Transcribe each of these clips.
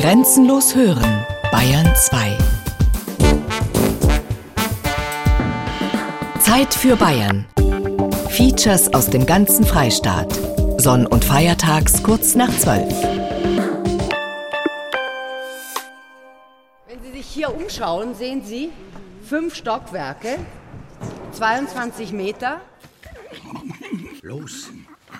Grenzenlos hören, Bayern 2. Zeit für Bayern. Features aus dem ganzen Freistaat. Sonn- und Feiertags kurz nach 12. Wenn Sie sich hier umschauen, sehen Sie fünf Stockwerke, 22 Meter. Los,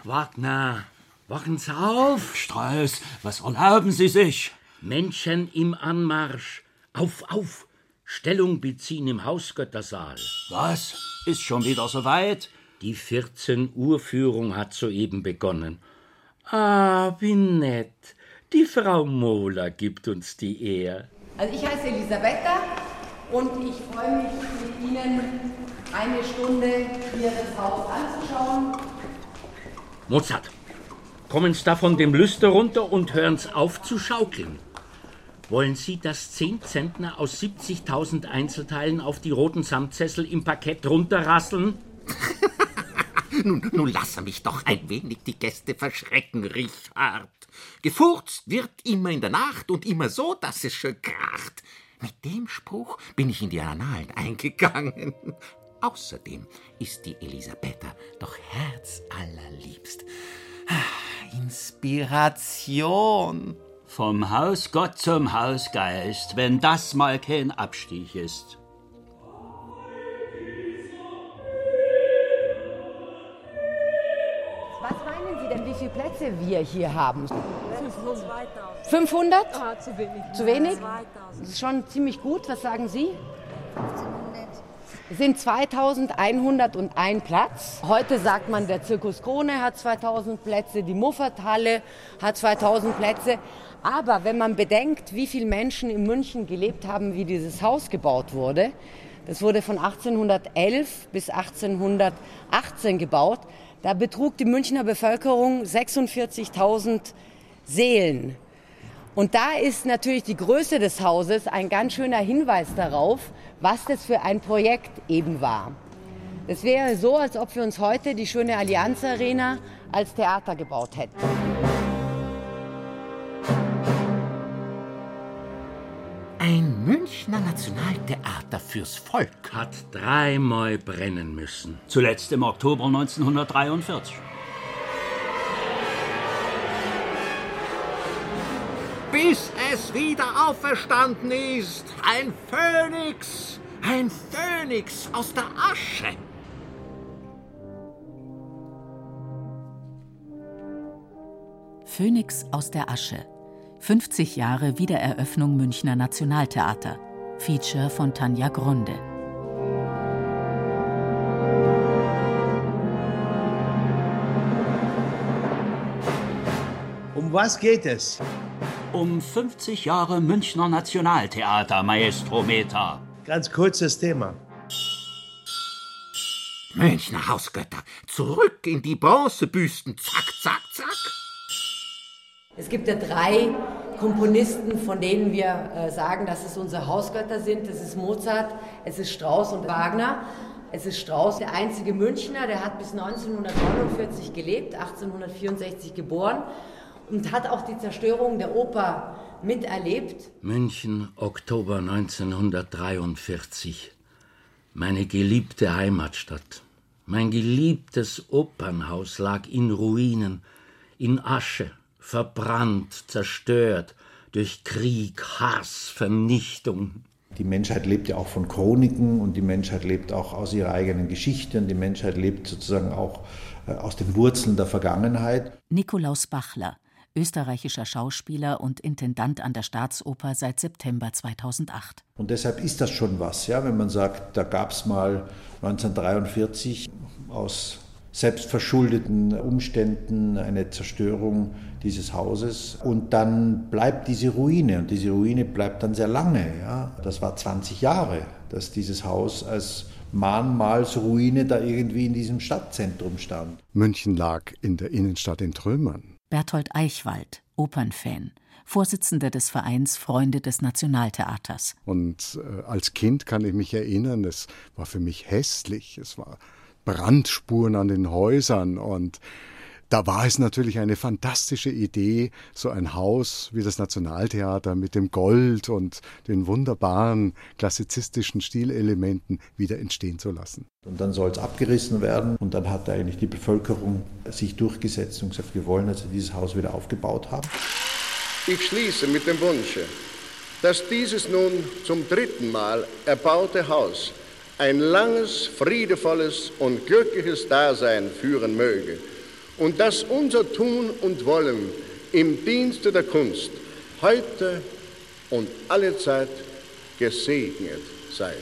Wagner, wachen Sie auf! Strauß, was erlauben Sie sich? Menschen im Anmarsch. Auf, auf! Stellung beziehen im Hausgöttersaal. Was? Ist schon wieder soweit? Die 14 Uhr Führung hat soeben begonnen. Ah, wie nett. Die Frau Mohler gibt uns die Ehr. Also ich heiße Elisabetta und ich freue mich mit Ihnen eine Stunde hier das Haus anzuschauen. Mozart, kommen Sie da von dem Lüster runter und hören Sie auf zu schaukeln. Wollen Sie, dass zehn Zentner aus 70.000 Einzelteilen auf die roten Samtsessel im Parkett runterrasseln? Nun, nun lasse mich doch ein wenig die Gäste verschrecken, Richard. Gefurzt wird immer in der Nacht und immer so, dass es schön kracht. Mit dem Spruch bin ich in die Annalen eingegangen. Außerdem ist die Elisabetta doch herzallerliebst. Ah, Inspiration. Vom Hausgott zum Hausgeist, wenn das mal kein Abstich ist. Was meinen Sie denn, wie viele Plätze wir hier haben? 500. 500? Ah, zu wenig. Zu wenig? 2000. Das ist schon ziemlich gut. Was sagen Sie? Sind 2101 Platz. Heute sagt man, der Zirkus Krone hat 2000 Plätze, die Muffathalle hat 2000 Plätze. Aber wenn man bedenkt, wie viele Menschen in München gelebt haben, wie dieses Haus gebaut wurde, das wurde von 1811 bis 1818 gebaut, da betrug die Münchner Bevölkerung 46.000 Seelen. Und da ist natürlich die Größe des Hauses ein ganz schöner Hinweis darauf, was das für ein Projekt eben war. Es wäre so, als ob wir uns heute die schöne Allianz Arena als Theater gebaut hätten. Ein Münchner Nationaltheater fürs Volk. Hat dreimal brennen müssen. Zuletzt im Oktober 1943. Bis es wieder auferstanden ist. Ein Phönix. Ein Phönix aus der Asche. Phönix aus der Asche. 50 Jahre Wiedereröffnung Münchner Nationaltheater. Feature von Tanja Grunde. Um was geht es? Um 50 Jahre Münchner Nationaltheater, Maestro Meta. Ganz kurzes Thema. Münchner Hausgötter, zurück in die Bronzebüsten. Zack, zack, zack. Es gibt ja drei Komponisten, von denen wir äh, sagen, dass es unsere Hausgötter sind. Das ist Mozart, es ist Strauss und Wagner. Es ist Strauss, der einzige Münchner, der hat bis 1949 gelebt, 1864 geboren und hat auch die Zerstörung der Oper miterlebt. München, Oktober 1943. Meine geliebte Heimatstadt. Mein geliebtes Opernhaus lag in Ruinen, in Asche, verbrannt, zerstört durch Krieg, Hass, Vernichtung. Die Menschheit lebt ja auch von Chroniken und die Menschheit lebt auch aus ihrer eigenen Geschichte und die Menschheit lebt sozusagen auch äh, aus den Wurzeln der Vergangenheit. Nikolaus Bachler, österreichischer Schauspieler und Intendant an der Staatsoper seit September 2008. Und deshalb ist das schon was, ja, wenn man sagt, da gab es mal 1943 aus selbstverschuldeten Umständen eine Zerstörung dieses Hauses und dann bleibt diese Ruine und diese Ruine bleibt dann sehr lange. Ja. Das war 20 Jahre, dass dieses Haus als Mahnmalsruine da irgendwie in diesem Stadtzentrum stand. München lag in der Innenstadt in Trümmern. Berthold Eichwald, Opernfan, Vorsitzender des Vereins Freunde des Nationaltheaters. Und äh, als Kind kann ich mich erinnern, es war für mich hässlich, es war Brandspuren an den Häusern und da war es natürlich eine fantastische Idee, so ein Haus wie das Nationaltheater mit dem Gold und den wunderbaren klassizistischen Stilelementen wieder entstehen zu lassen. Und dann soll es abgerissen werden und dann hat eigentlich die Bevölkerung sich durchgesetzt und gesagt, wir wollen, dass wir dieses Haus wieder aufgebaut haben. Ich schließe mit dem Wunsche, dass dieses nun zum dritten Mal erbaute Haus ein langes, friedevolles und glückliches Dasein führen möge und dass unser Tun und Wollen im Dienste der Kunst heute und allezeit gesegnet sei.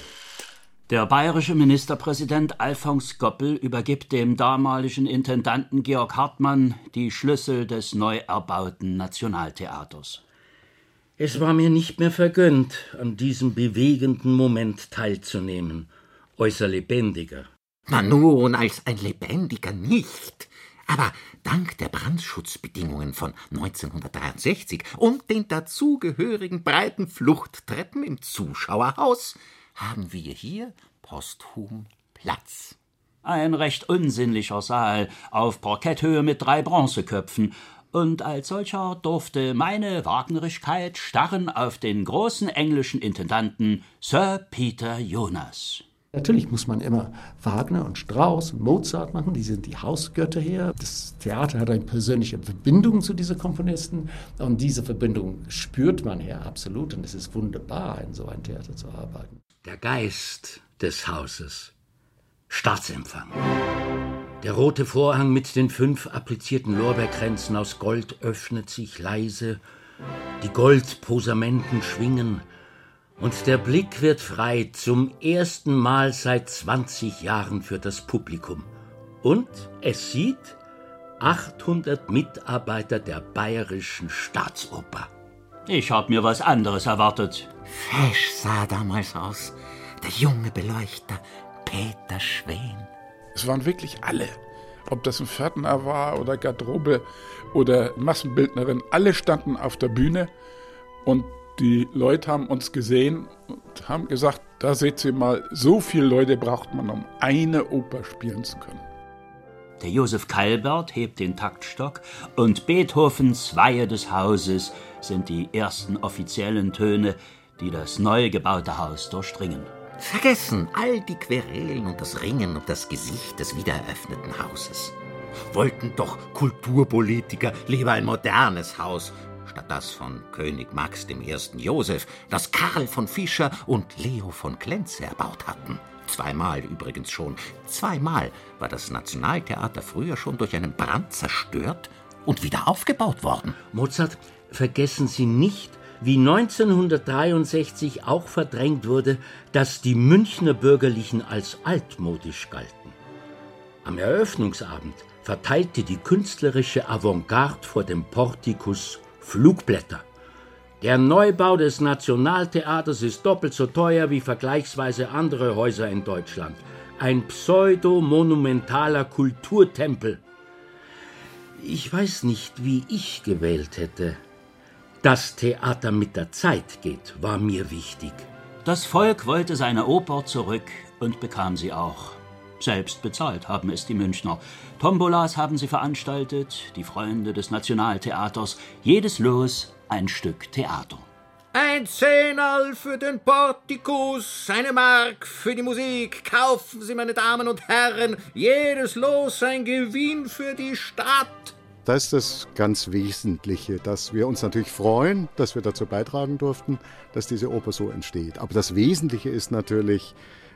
Der bayerische Ministerpräsident Alfons Goppel übergibt dem damaligen Intendanten Georg Hartmann die Schlüssel des neu erbauten Nationaltheaters. Es war mir nicht mehr vergönnt, an diesem bewegenden Moment teilzunehmen äußer lebendiger. Na nun, als ein lebendiger nicht. Aber dank der Brandschutzbedingungen von 1963 und den dazugehörigen breiten Fluchttreppen im Zuschauerhaus haben wir hier posthum Platz. Ein recht unsinnlicher Saal auf Parketthöhe mit drei Bronzeköpfen, und als solcher durfte meine Wagnerigkeit starren auf den großen englischen Intendanten Sir Peter Jonas. Natürlich muss man immer Wagner und Strauss und Mozart machen, die sind die Hausgötter hier. Das Theater hat eine persönliche Verbindung zu diesen Komponisten und diese Verbindung spürt man hier absolut und es ist wunderbar, in so ein Theater zu arbeiten. Der Geist des Hauses. Staatsempfang. Der rote Vorhang mit den fünf applizierten Lorbeerkränzen aus Gold öffnet sich leise, die Goldposamenten schwingen, und der Blick wird frei zum ersten Mal seit 20 Jahren für das Publikum. Und es sieht 800 Mitarbeiter der Bayerischen Staatsoper. Ich hab mir was anderes erwartet. Fesch sah damals aus. Der junge Beleuchter Peter Schwen. Es waren wirklich alle. Ob das ein Pförtner war oder Garderobe oder Massenbildnerin, alle standen auf der Bühne und die Leute haben uns gesehen und haben gesagt, da seht ihr mal, so viele Leute braucht man, um eine Oper spielen zu können. Der Josef Kalbert hebt den Taktstock und Beethovens Weihe des Hauses sind die ersten offiziellen Töne, die das neu gebaute Haus durchdringen. Vergessen all die Querelen und das Ringen um das Gesicht des wiedereröffneten Hauses. Wollten doch Kulturpolitiker lieber ein modernes Haus statt das von König Max I. Joseph, das Karl von Fischer und Leo von Klenze erbaut hatten. Zweimal übrigens schon. Zweimal war das Nationaltheater früher schon durch einen Brand zerstört und wieder aufgebaut worden. Mozart, vergessen Sie nicht, wie 1963 auch verdrängt wurde, dass die Münchner Bürgerlichen als altmodisch galten. Am Eröffnungsabend verteilte die künstlerische Avantgarde vor dem Portikus Flugblätter. Der Neubau des Nationaltheaters ist doppelt so teuer wie vergleichsweise andere Häuser in Deutschland. Ein pseudo-monumentaler Kulturtempel. Ich weiß nicht, wie ich gewählt hätte. Das Theater mit der Zeit geht, war mir wichtig. Das Volk wollte seine Oper zurück und bekam sie auch. Selbst bezahlt haben es die Münchner. Tombolas haben sie veranstaltet, die Freunde des Nationaltheaters. Jedes Los ein Stück Theater. Ein Zehnerl für den Portikus, eine Mark für die Musik. Kaufen Sie, meine Damen und Herren, jedes Los ein Gewinn für die Stadt. Das ist das ganz Wesentliche, dass wir uns natürlich freuen, dass wir dazu beitragen durften, dass diese Oper so entsteht. Aber das Wesentliche ist natürlich,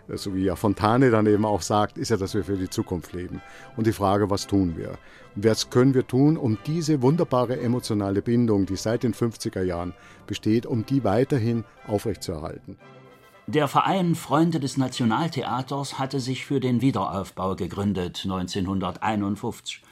so wie ja Fontane dann eben auch sagt, ist ja, dass wir für die Zukunft leben. Und die Frage, was tun wir? Was können wir tun, um diese wunderbare emotionale Bindung, die seit den 50er Jahren besteht, um die weiterhin aufrechtzuerhalten? Der Verein Freunde des Nationaltheaters hatte sich für den Wiederaufbau gegründet 1951.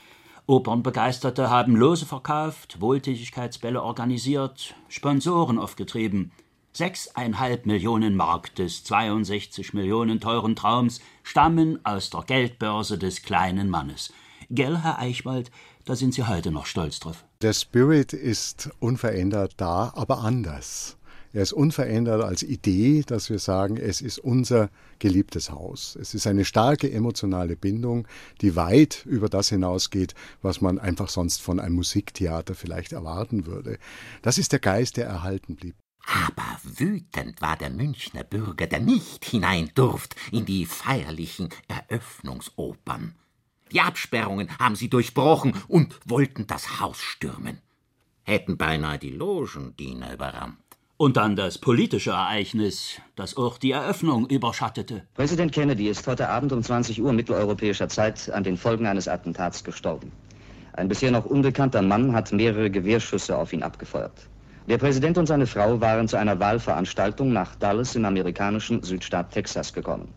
Opernbegeisterte haben Lose verkauft, Wohltätigkeitsbälle organisiert, Sponsoren aufgetrieben. Sechseinhalb Millionen Mark des 62 Millionen teuren Traums stammen aus der Geldbörse des kleinen Mannes. Gell, Herr Eichwald, da sind Sie heute noch stolz drauf. Der Spirit ist unverändert da, aber anders. Er ist unverändert als Idee, dass wir sagen, es ist unser geliebtes Haus. Es ist eine starke emotionale Bindung, die weit über das hinausgeht, was man einfach sonst von einem Musiktheater vielleicht erwarten würde. Das ist der Geist, der erhalten blieb. Aber wütend war der Münchner Bürger, der nicht hinein durft in die feierlichen Eröffnungsopern. Die Absperrungen haben sie durchbrochen und wollten das Haus stürmen. Hätten beinahe die Logendiener überrannt. Und dann das politische Ereignis, das auch die Eröffnung überschattete. Präsident Kennedy ist heute Abend um 20 Uhr mitteleuropäischer Zeit an den Folgen eines Attentats gestorben. Ein bisher noch unbekannter Mann hat mehrere Gewehrschüsse auf ihn abgefeuert. Der Präsident und seine Frau waren zu einer Wahlveranstaltung nach Dallas im amerikanischen Südstaat Texas gekommen.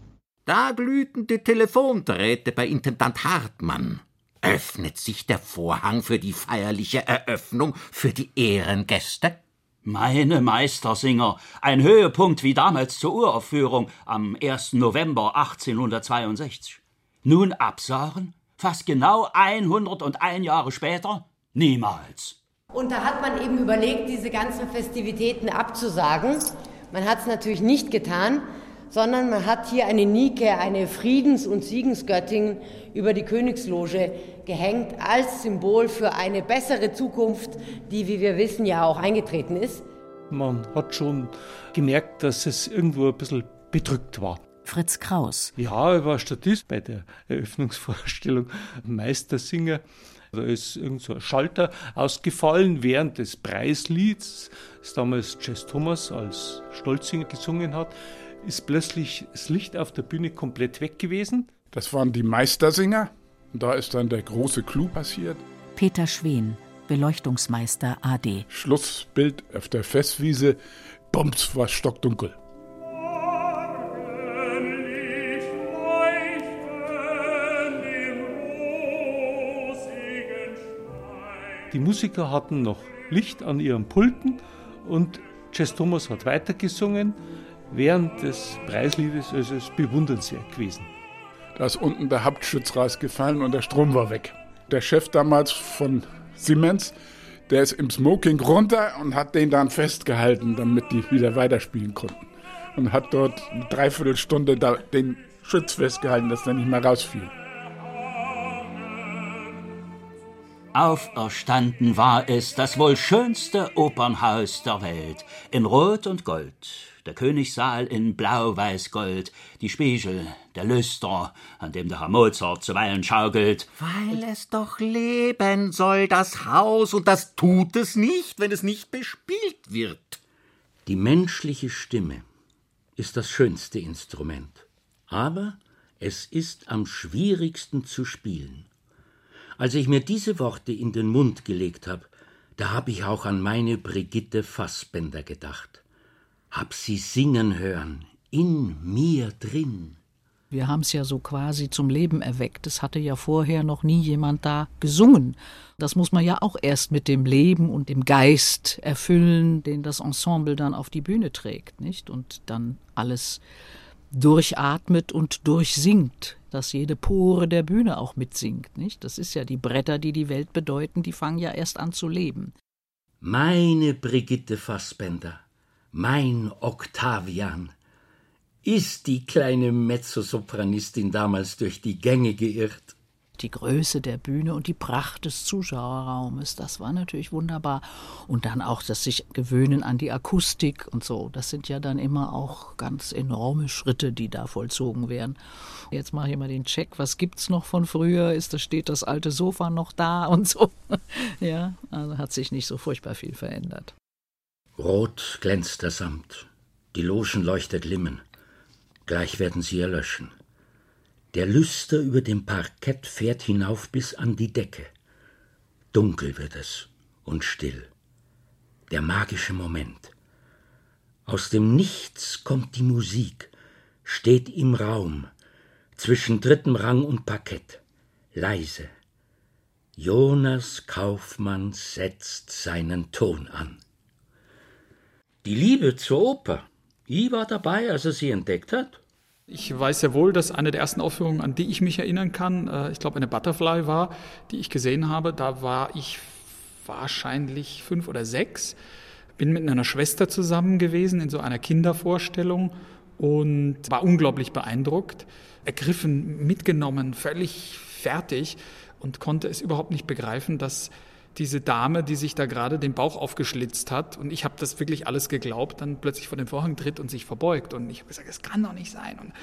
Da glühten die Telefondrähte bei Intendant Hartmann. Öffnet sich der Vorhang für die feierliche Eröffnung für die Ehrengäste? Meine Meistersinger, ein Höhepunkt wie damals zur Uraufführung am 1. November 1862. Nun absagen? Fast genau 101 Jahre später? Niemals. Und da hat man eben überlegt, diese ganzen Festivitäten abzusagen. Man hat es natürlich nicht getan, sondern man hat hier eine Nike, eine Friedens- und Siegensgöttin über die Königsloge gehängt als Symbol für eine bessere Zukunft, die, wie wir wissen, ja auch eingetreten ist. Man hat schon gemerkt, dass es irgendwo ein bisschen bedrückt war. Fritz Kraus. Ja, er war Statist bei der Eröffnungsvorstellung, Meistersinger. Da ist irgend so ein Schalter ausgefallen während des Preislieds, das damals Jess Thomas als Stolzinger gesungen hat, ist plötzlich das Licht auf der Bühne komplett weg gewesen. Das waren die Meistersinger. Da ist dann der große Clou passiert. Peter Schwen, Beleuchtungsmeister AD. Schlussbild auf der Festwiese. Bums war stockdunkel. Die Musiker hatten noch Licht an ihren Pulten und Jess Thomas hat weitergesungen während des Preisliedes. Also es ist bewundernswert gewesen. Da ist unten der Hauptschutz rausgefallen und der Strom war weg. Der Chef damals von Siemens, der ist im Smoking runter und hat den dann festgehalten, damit die wieder weiterspielen konnten. Und hat dort eine Dreiviertelstunde den Schutz festgehalten, dass der nicht mehr rausfiel. Auferstanden war es, das wohl schönste Opernhaus der Welt, in Rot und Gold, der Königssaal in Blau-Weiß-Gold, die Spiegel, der Lüster, an dem der Herr Mozart zuweilen schaukelt. Weil es doch leben soll, das Haus, und das tut es nicht, wenn es nicht bespielt wird. Die menschliche Stimme ist das schönste Instrument, aber es ist am schwierigsten zu spielen. Als ich mir diese Worte in den Mund gelegt habe, da habe ich auch an meine Brigitte Fassbender gedacht. Hab sie singen hören, in mir drin. Wir haben es ja so quasi zum Leben erweckt. Es hatte ja vorher noch nie jemand da gesungen. Das muss man ja auch erst mit dem Leben und dem Geist erfüllen, den das Ensemble dann auf die Bühne trägt, nicht? Und dann alles durchatmet und durchsingt, dass jede Pore der Bühne auch mitsingt, nicht? Das ist ja die Bretter, die die Welt bedeuten, die fangen ja erst an zu leben. Meine Brigitte Fassbender, mein Octavian, ist die kleine Mezzosopranistin damals durch die Gänge geirrt die Größe der Bühne und die Pracht des Zuschauerraumes, das war natürlich wunderbar. Und dann auch das sich gewöhnen an die Akustik und so. Das sind ja dann immer auch ganz enorme Schritte, die da vollzogen werden. Jetzt mache ich mal den Check. Was gibt's noch von früher? Ist da steht das alte Sofa noch da und so? ja, also hat sich nicht so furchtbar viel verändert. Rot glänzt der Samt. Die Logen leuchtet glimmen. Gleich werden sie erlöschen. Der Lüster über dem Parkett fährt hinauf bis an die Decke. Dunkel wird es und still. Der magische Moment. Aus dem Nichts kommt die Musik, steht im Raum, zwischen drittem Rang und Parkett, leise. Jonas Kaufmann setzt seinen Ton an. Die Liebe zur Oper, I war dabei, als er sie entdeckt hat. Ich weiß ja wohl, dass eine der ersten Aufführungen, an die ich mich erinnern kann, äh, ich glaube eine Butterfly war, die ich gesehen habe. Da war ich wahrscheinlich fünf oder sechs. Bin mit einer Schwester zusammen gewesen in so einer Kindervorstellung und war unglaublich beeindruckt, ergriffen, mitgenommen, völlig fertig und konnte es überhaupt nicht begreifen, dass diese Dame, die sich da gerade den Bauch aufgeschlitzt hat, und ich habe das wirklich alles geglaubt, dann plötzlich vor den Vorhang tritt und sich verbeugt. Und ich habe gesagt, das kann doch nicht sein. Und,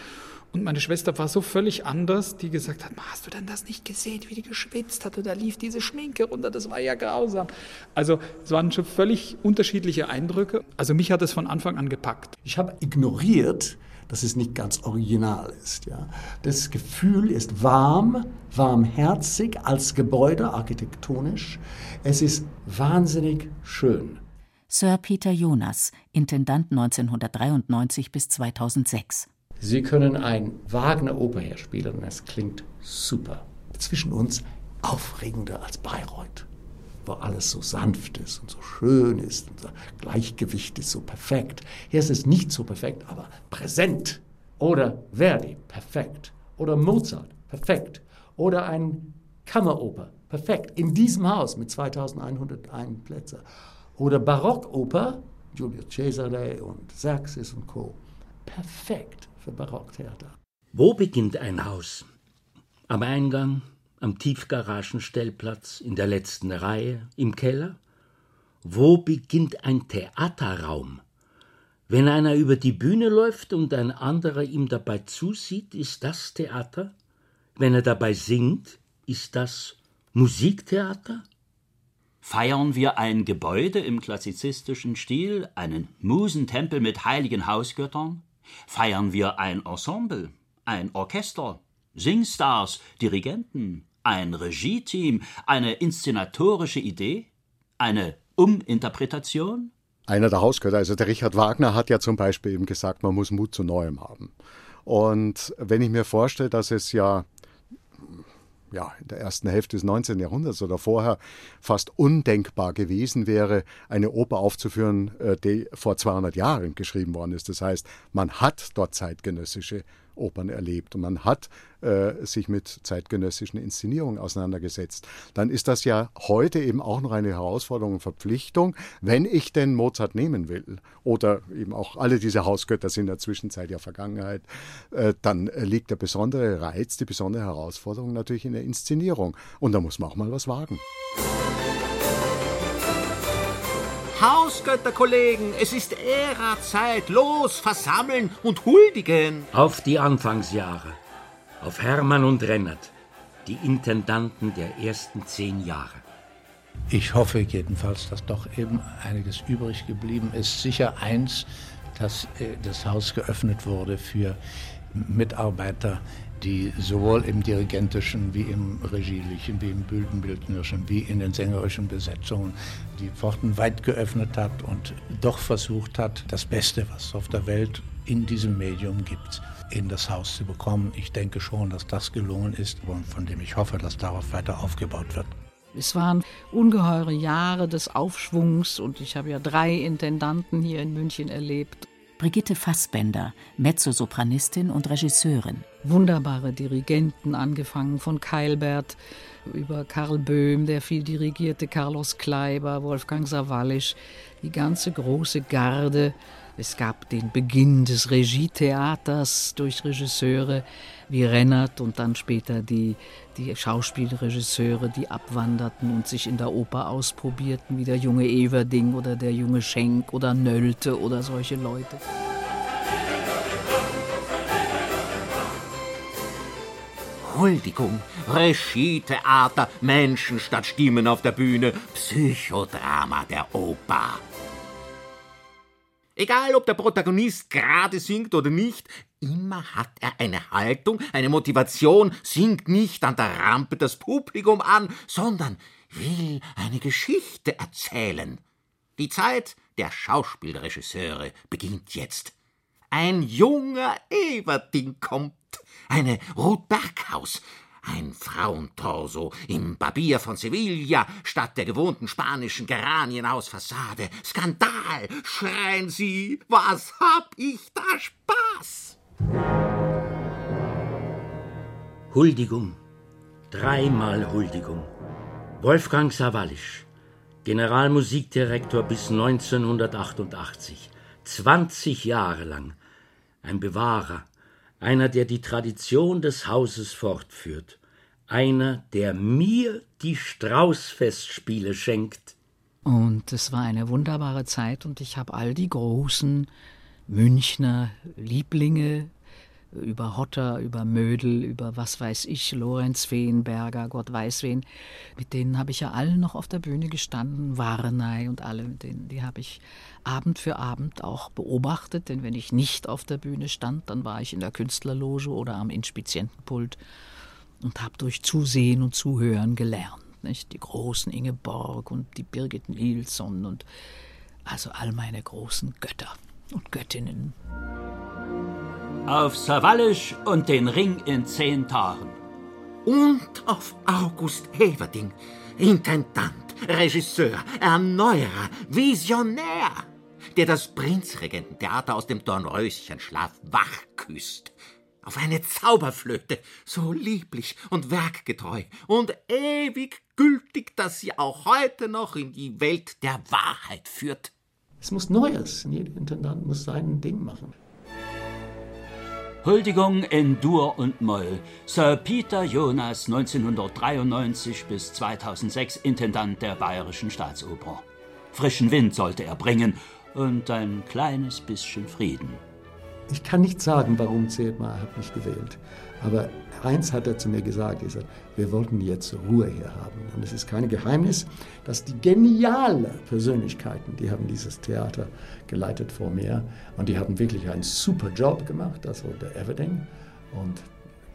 und meine Schwester war so völlig anders, die gesagt hat, hast du denn das nicht gesehen, wie die geschwitzt hat? Und da lief diese Schminke runter, das war ja grausam. Also es waren schon völlig unterschiedliche Eindrücke. Also mich hat es von Anfang an gepackt. Ich habe ignoriert, dass es nicht ganz original ist. Ja. Das Gefühl ist warm, warmherzig als Gebäude, architektonisch. Es ist wahnsinnig schön. Sir Peter Jonas, Intendant 1993 bis 2006. Sie können ein Wagner-Oper herspielen und es klingt super. Zwischen uns aufregender als Bayreuth wo alles so sanft ist und so schön ist und das Gleichgewicht ist so perfekt. Hier ist es nicht so perfekt, aber präsent. Oder Verdi, perfekt. Oder Mozart, perfekt. Oder ein Kammeroper, perfekt. In diesem Haus mit 2101 Plätzen. Oder Barockoper, Giulio Cesare und Xerxes und Co. Perfekt für Barocktheater. Wo beginnt ein Haus? Am Eingang, am Tiefgaragenstellplatz, in der letzten Reihe, im Keller? Wo beginnt ein Theaterraum? Wenn einer über die Bühne läuft und ein anderer ihm dabei zusieht, ist das Theater? Wenn er dabei singt, ist das Musiktheater? Feiern wir ein Gebäude im klassizistischen Stil, einen Musentempel mit heiligen Hausgöttern? Feiern wir ein Ensemble, ein Orchester, Singstars, Dirigenten, ein Regieteam, eine inszenatorische Idee, eine Uminterpretation? Einer der Hausgötter, also der Richard Wagner hat ja zum Beispiel eben gesagt, man muss Mut zu Neuem haben. Und wenn ich mir vorstelle, dass es ja ja, in der ersten Hälfte des 19. Jahrhunderts oder vorher fast undenkbar gewesen wäre, eine Oper aufzuführen, äh, die vor 200 Jahren geschrieben worden ist. Das heißt, man hat dort zeitgenössische Opern erlebt. Und man hat äh, sich mit zeitgenössischen Inszenierungen auseinandergesetzt, dann ist das ja heute eben auch noch eine Herausforderung und Verpflichtung, wenn ich denn Mozart nehmen will. Oder eben auch alle diese Hausgötter sind in der Zwischenzeit ja Vergangenheit, äh, dann liegt der besondere Reiz, die besondere Herausforderung natürlich in der Inszenierung. Und da muss man auch mal was wagen. Hausgötterkollegen, es ist Ära-Zeit. Los, versammeln und huldigen. Auf die Anfangsjahre. Auf Hermann und Rennert, die Intendanten der ersten zehn Jahre. Ich hoffe jedenfalls, dass doch eben einiges übrig geblieben ist. Sicher eins, dass äh, das Haus geöffnet wurde für Mitarbeiter, die sowohl im dirigentischen wie im regielichen, wie im bühnenbildnerischen, wie in den sängerischen Besetzungen die Pforten weit geöffnet hat und doch versucht hat, das Beste, was es auf der Welt in diesem Medium gibt, in das Haus zu bekommen. Ich denke schon, dass das gelungen ist und von dem ich hoffe, dass darauf weiter aufgebaut wird. Es waren ungeheure Jahre des Aufschwungs und ich habe ja drei Intendanten hier in München erlebt. Brigitte Fassbender, Mezzosopranistin und Regisseurin. Wunderbare Dirigenten, angefangen von Keilbert über Karl Böhm, der viel dirigierte, Carlos Kleiber, Wolfgang Sawallisch, die ganze große Garde. Es gab den Beginn des Regietheaters durch Regisseure wie Rennert und dann später die, die Schauspielregisseure, die abwanderten und sich in der Oper ausprobierten, wie der junge Everding oder der junge Schenk oder Nölte oder solche Leute. Huldigung, Regietheater, Menschen statt Stimmen auf der Bühne, Psychodrama der Oper. Egal, ob der Protagonist gerade singt oder nicht, immer hat er eine Haltung, eine Motivation, singt nicht an der Rampe das Publikum an, sondern will eine Geschichte erzählen. Die Zeit der Schauspielregisseure beginnt jetzt. Ein junger Everding kommt, eine Ruth Berghaus, ein Frauentorso im Barbier von Sevilla statt der gewohnten spanischen Geranienhausfassade. Skandal! Schreien Sie! Was hab ich da Spaß? Huldigung. Dreimal Huldigung. Wolfgang Sawallisch. Generalmusikdirektor bis 1988. 20 Jahre lang. Ein Bewahrer, einer, der die Tradition des Hauses fortführt, einer, der mir die Straußfestspiele schenkt. Und es war eine wunderbare Zeit und ich habe all die großen Münchner Lieblinge über Hotter, über Mödel, über was weiß ich, Lorenz Feenberger, Gott weiß wen, mit denen habe ich ja alle noch auf der Bühne gestanden, Warnei und alle, mit denen, die habe ich Abend für Abend auch beobachtet, denn wenn ich nicht auf der Bühne stand, dann war ich in der Künstlerloge oder am Inspizientenpult und habe durch Zusehen und Zuhören gelernt, nicht? Die großen Ingeborg und die Birgit Nilsson und also all meine großen Götter und Göttinnen auf Savalisch und den Ring in zehn Tagen. Und auf August Everding, Intendant, Regisseur, Erneuerer, Visionär, der das Prinzregententheater aus dem Dornröschenschlaf wach küsst. Auf eine Zauberflöte, so lieblich und werkgetreu und ewig gültig, dass sie auch heute noch in die Welt der Wahrheit führt. Es muss Neues. Jeder Intendant muss sein Ding machen. Huldigung in Dur und Moll. Sir Peter Jonas, 1993 bis 2006 Intendant der Bayerischen Staatsoper. Frischen Wind sollte er bringen und ein kleines bisschen Frieden. Ich kann nicht sagen, warum Zedmar hat mich gewählt. Aber eins hat er zu mir gesagt, er sagt, wir wollten jetzt Ruhe hier haben. Und es ist kein Geheimnis, dass die geniale Persönlichkeiten, die haben dieses Theater geleitet vor mir und die haben wirklich einen super Job gemacht, also der Everding und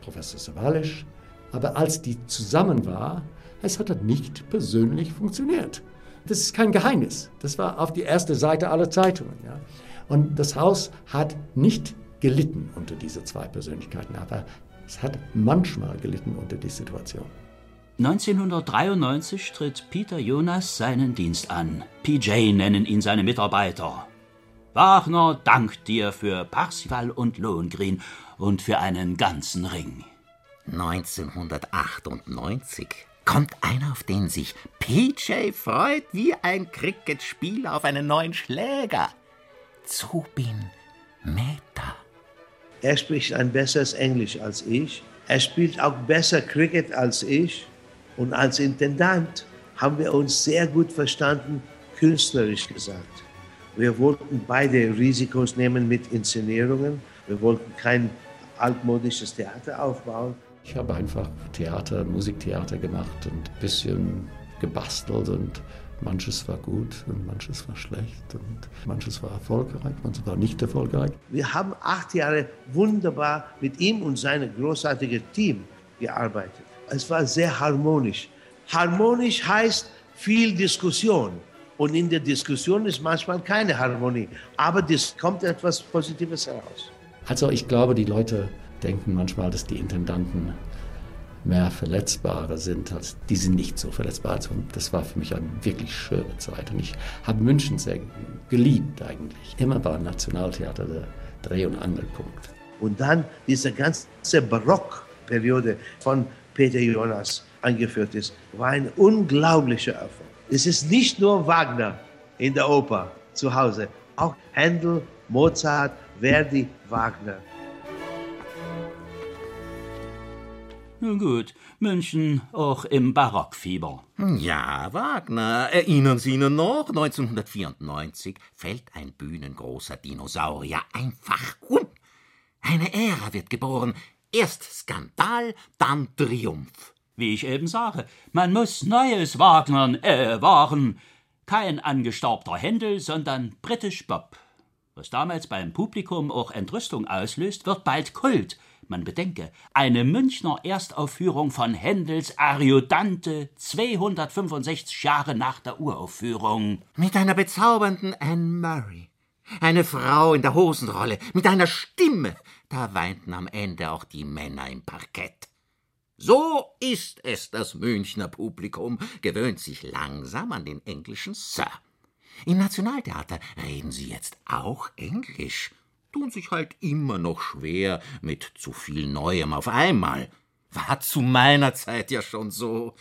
Professor Savalisch. Aber als die zusammen war, es hat nicht persönlich funktioniert. Das ist kein Geheimnis. Das war auf die erste Seite aller Zeitungen. Ja. Und das Haus hat nicht gelitten unter diese zwei Persönlichkeiten, aber es hat manchmal gelitten unter die Situation. 1993 tritt Peter Jonas seinen Dienst an. PJ nennen ihn seine Mitarbeiter. Wagner dankt dir für Parsival und Lohengrin und für einen ganzen Ring. 1998 kommt einer, auf den sich PJ freut wie ein Cricketspieler auf einen neuen Schläger. Zubin Mehta. Er spricht ein besseres Englisch als ich. Er spielt auch besser Cricket als ich. Und als Intendant haben wir uns sehr gut verstanden, künstlerisch gesagt. Wir wollten beide Risikos nehmen mit Inszenierungen. Wir wollten kein altmodisches Theater aufbauen. Ich habe einfach Theater, Musiktheater gemacht und ein bisschen gebastelt und Manches war gut und manches war schlecht und manches war erfolgreich, manches war nicht erfolgreich. Wir haben acht Jahre wunderbar mit ihm und seinem großartigen Team gearbeitet. Es war sehr harmonisch. Harmonisch heißt viel Diskussion. Und in der Diskussion ist manchmal keine Harmonie. Aber es kommt etwas Positives heraus. Also ich glaube, die Leute denken manchmal, dass die Intendanten mehr Verletzbare sind. Als, die sind nicht so verletzbar. Also das war für mich eine wirklich schöne Zeit. Und ich habe München sehr geliebt eigentlich. Immer war Nationaltheater der Dreh- und Angelpunkt. Und dann diese ganze Barockperiode von Peter Jonas angeführt ist, war ein unglaublicher Erfolg. Es ist nicht nur Wagner in der Oper zu Hause, auch Händel, Mozart, Verdi, Wagner. Gut, München auch im Barockfieber. Ja, Wagner. Erinnern Sie ihn noch? 1994 fällt ein bühnengroßer Dinosaurier einfach um. Eine Ära wird geboren. Erst Skandal, dann Triumph. Wie ich eben sage, man muss Neues Wagnern äh, wahren. Kein angestaubter Händel, sondern britisch Bob. Was damals beim Publikum auch Entrüstung auslöst, wird bald Kult. Man bedenke, eine Münchner Erstaufführung von Händels Ariodante 265 Jahre nach der Uraufführung. Mit einer bezaubernden Anne Murray. Eine Frau in der Hosenrolle, mit einer Stimme. Da weinten am Ende auch die Männer im Parkett. So ist es, das Münchner Publikum gewöhnt sich langsam an den englischen Sir. Im Nationaltheater reden sie jetzt auch Englisch tun sich halt immer noch schwer mit zu viel Neuem auf einmal. War zu meiner Zeit ja schon so.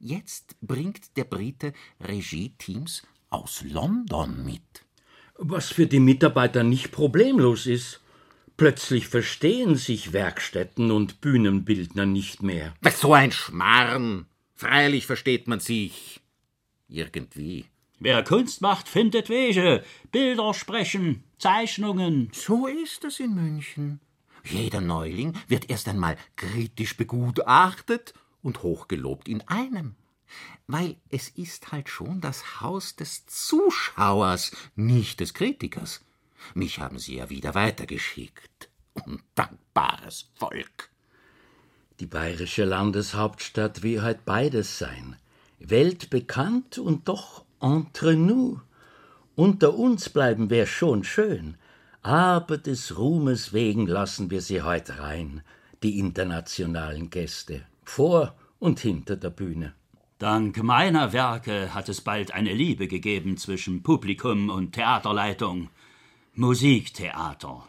Jetzt bringt der Brite Regie-Teams aus London mit. Was für die Mitarbeiter nicht problemlos ist. Plötzlich verstehen sich Werkstätten und Bühnenbildner nicht mehr. Was so ein Schmarrn. Freilich versteht man sich. Irgendwie. Wer Kunst macht, findet Wege. Bilder sprechen, Zeichnungen. So ist es in München. Jeder Neuling wird erst einmal kritisch begutachtet und hochgelobt in einem. Weil es ist halt schon das Haus des Zuschauers, nicht des Kritikers. Mich haben Sie ja wieder weitergeschickt. Undankbares Volk. Die bayerische Landeshauptstadt will halt beides sein. Weltbekannt und doch entre nous. Unter uns bleiben wär schon schön, aber des Ruhmes wegen lassen wir sie heut rein, die internationalen Gäste, vor und hinter der Bühne. Dank meiner Werke hat es bald eine Liebe gegeben zwischen Publikum und Theaterleitung. Musiktheater.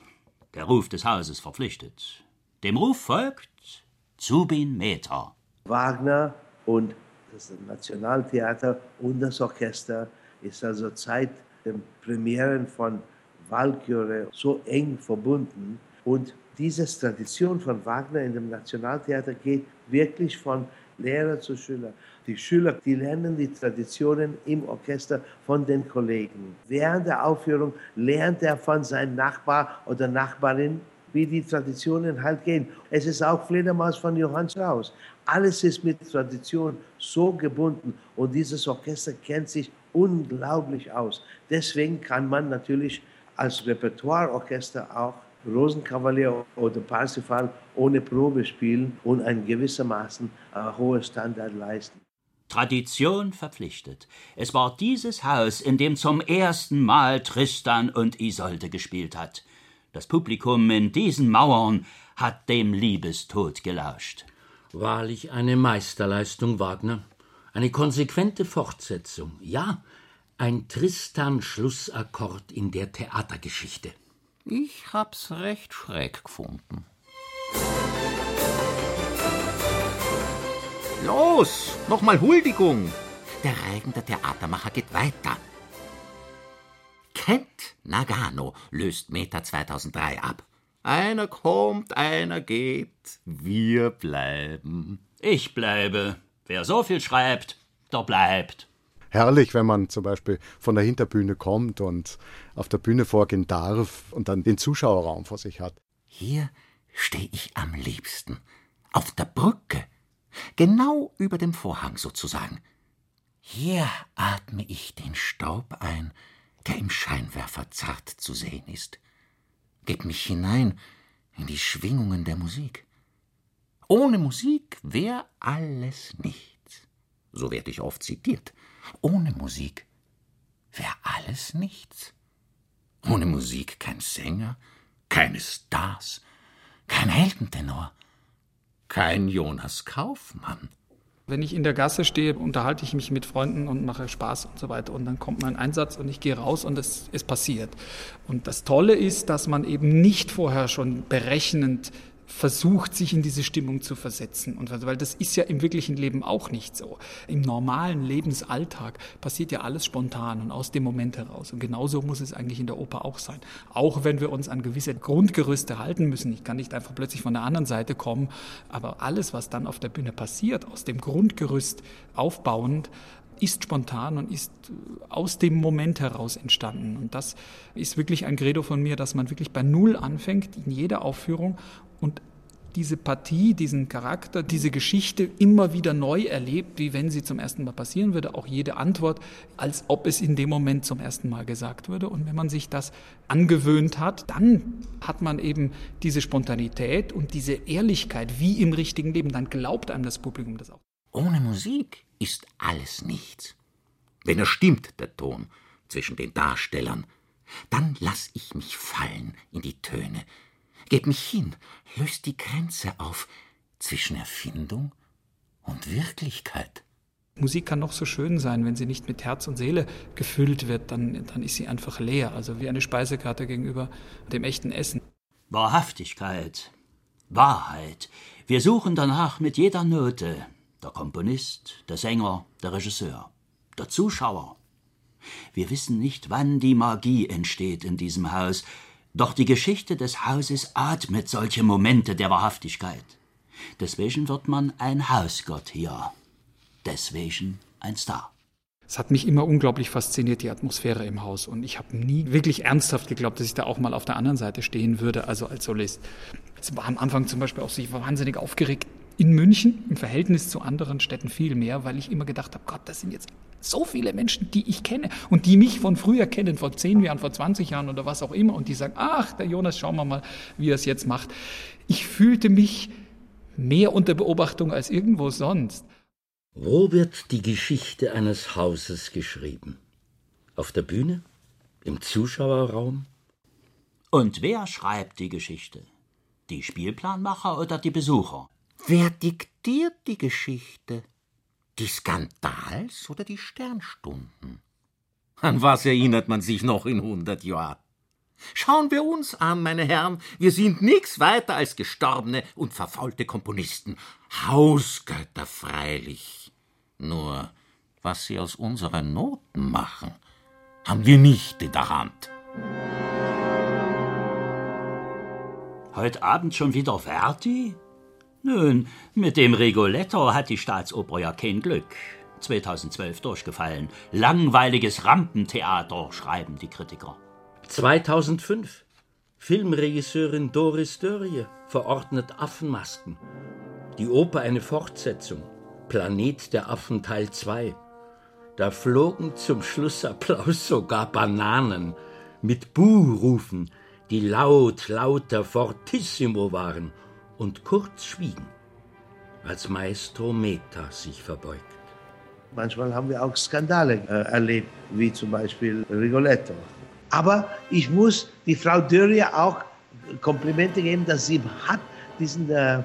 Der Ruf des Hauses verpflichtet. Dem Ruf folgt Zubin Meter. Wagner und das Nationaltheater und das Orchester ist also seit den Premieren von Walküre so eng verbunden. Und diese Tradition von Wagner in dem Nationaltheater geht wirklich von Lehrer zu Schüler. Die Schüler, die lernen die Traditionen im Orchester von den Kollegen. Während der Aufführung lernt er von seinem Nachbar oder Nachbarin, wie die Traditionen halt gehen. Es ist auch Fledermaus von Johann Strauss. Alles ist mit Tradition so gebunden und dieses Orchester kennt sich unglaublich aus. Deswegen kann man natürlich als Repertoireorchester auch Rosenkavalier oder Parsifal ohne Probe spielen und ein gewissermaßen äh, hoher Standard leisten. Tradition verpflichtet. Es war dieses Haus, in dem zum ersten Mal Tristan und Isolde gespielt hat. Das Publikum in diesen Mauern hat dem Liebestod gelauscht. Wahrlich eine Meisterleistung, Wagner. Eine konsequente Fortsetzung. Ja, ein Tristan-Schlussakkord in der Theatergeschichte. Ich hab's recht schräg gefunden. Los, nochmal Huldigung. Der Reigen der Theatermacher geht weiter. Kent Nagano löst Meta 2003 ab. Einer kommt, einer geht. Wir bleiben. Ich bleibe. Wer so viel schreibt, der bleibt. Herrlich, wenn man zum Beispiel von der Hinterbühne kommt und auf der Bühne vorgehen darf und dann den Zuschauerraum vor sich hat. Hier stehe ich am liebsten. Auf der Brücke. Genau über dem Vorhang sozusagen. Hier atme ich den Staub ein, der im Scheinwerfer zart zu sehen ist. Geb mich hinein in die Schwingungen der Musik. Ohne Musik wär alles nichts. So werde ich oft zitiert. Ohne Musik wär alles nichts. Ohne Musik kein Sänger, keine Stars, kein Heldentenor, kein Jonas Kaufmann. Wenn ich in der Gasse stehe, unterhalte ich mich mit Freunden und mache Spaß und so weiter. Und dann kommt mein Einsatz und ich gehe raus und es, es passiert. Und das Tolle ist, dass man eben nicht vorher schon berechnend versucht, sich in diese Stimmung zu versetzen. Und weil das ist ja im wirklichen Leben auch nicht so. Im normalen Lebensalltag passiert ja alles spontan und aus dem Moment heraus. Und genauso muss es eigentlich in der Oper auch sein. Auch wenn wir uns an gewisse Grundgerüste halten müssen. Ich kann nicht einfach plötzlich von der anderen Seite kommen. Aber alles, was dann auf der Bühne passiert, aus dem Grundgerüst aufbauend, ist spontan und ist aus dem Moment heraus entstanden. Und das ist wirklich ein Credo von mir, dass man wirklich bei Null anfängt in jeder Aufführung und diese Partie, diesen Charakter, diese Geschichte immer wieder neu erlebt, wie wenn sie zum ersten Mal passieren würde, auch jede Antwort, als ob es in dem Moment zum ersten Mal gesagt würde. Und wenn man sich das angewöhnt hat, dann hat man eben diese Spontanität und diese Ehrlichkeit wie im richtigen Leben. Dann glaubt einem das Publikum das auch. Ohne Musik ist alles nichts. Wenn er stimmt, der Ton zwischen den Darstellern, dann lass ich mich fallen in die Töne, Geb mich hin, löst die Grenze auf zwischen Erfindung und Wirklichkeit. Musik kann noch so schön sein, wenn sie nicht mit Herz und Seele gefüllt wird, dann, dann ist sie einfach leer, also wie eine Speisekarte gegenüber dem echten Essen. Wahrhaftigkeit, Wahrheit. Wir suchen danach mit jeder Note. Der Komponist, der Sänger, der Regisseur, der Zuschauer. Wir wissen nicht, wann die Magie entsteht in diesem Haus, doch die Geschichte des Hauses atmet solche Momente der Wahrhaftigkeit. Deswegen wird man ein Hausgott hier. Deswegen ein Star. Es hat mich immer unglaublich fasziniert, die Atmosphäre im Haus. Und ich habe nie wirklich ernsthaft geglaubt, dass ich da auch mal auf der anderen Seite stehen würde, also als Solist. Es war am Anfang zum Beispiel auch so, ich war wahnsinnig aufgeregt in München im Verhältnis zu anderen Städten viel mehr, weil ich immer gedacht habe, Gott, das sind jetzt so viele Menschen, die ich kenne und die mich von früher kennen, vor zehn Jahren, vor 20 Jahren oder was auch immer, und die sagen, ach, der Jonas, schauen wir mal, wie er es jetzt macht. Ich fühlte mich mehr unter Beobachtung als irgendwo sonst. Wo wird die Geschichte eines Hauses geschrieben? Auf der Bühne? Im Zuschauerraum? Und wer schreibt die Geschichte? Die Spielplanmacher oder die Besucher? Wer diktiert die Geschichte? Die Skandals oder die Sternstunden? An was erinnert man sich noch in hundert Jahren? Schauen wir uns an, meine Herren, wir sind nichts weiter als gestorbene und verfaulte Komponisten, Hausgötter freilich. Nur was sie aus unseren Noten machen, haben wir nicht in der Hand. Heute Abend schon wieder Verdi? Nun, mit dem Rigoletto hat die Staatsoper ja kein Glück. 2012 durchgefallen. Langweiliges Rampentheater, schreiben die Kritiker. 2005. Filmregisseurin Doris Dörrie verordnet Affenmasken. Die Oper eine Fortsetzung. Planet der Affen Teil 2. Da flogen zum Schlussapplaus sogar Bananen mit Buhrufen, die laut, lauter, fortissimo waren und kurz schwiegen, als Maestro Meta sich verbeugt. Manchmal haben wir auch Skandale äh, erlebt, wie zum Beispiel Rigoletto. Aber ich muss die Frau Dörrie auch Komplimente geben, dass sie hat diesen äh,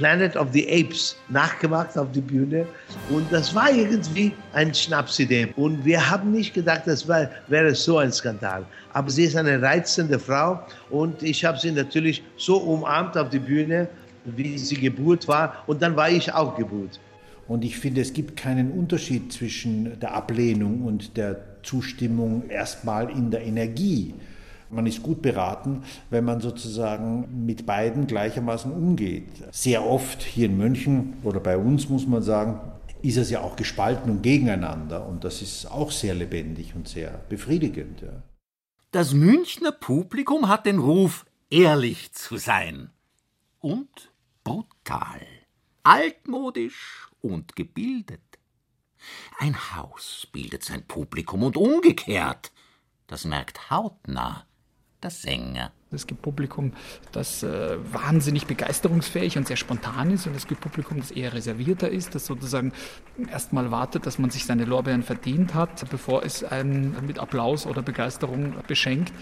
Planet of the Apes nachgemacht auf die Bühne. Und das war irgendwie eine Schnapsidee. Und wir haben nicht gedacht, das war, wäre so ein Skandal. Aber sie ist eine reizende Frau und ich habe sie natürlich so umarmt auf die Bühne, wie sie Geburt war. Und dann war ich auch Geburt. Und ich finde, es gibt keinen Unterschied zwischen der Ablehnung und der Zustimmung erstmal in der Energie. Man ist gut beraten, wenn man sozusagen mit beiden gleichermaßen umgeht. Sehr oft hier in München oder bei uns muss man sagen, ist es ja auch gespalten und gegeneinander. Und das ist auch sehr lebendig und sehr befriedigend. Ja. Das Münchner Publikum hat den Ruf, ehrlich zu sein. Und brutal. Altmodisch und gebildet. Ein Haus bildet sein Publikum und umgekehrt. Das merkt hautnah der Sänger. Es gibt Publikum, das äh, wahnsinnig begeisterungsfähig und sehr spontan ist, und es gibt Publikum, das eher reservierter ist, das sozusagen erstmal wartet, dass man sich seine Lorbeeren verdient hat, bevor es einen mit Applaus oder Begeisterung beschenkt.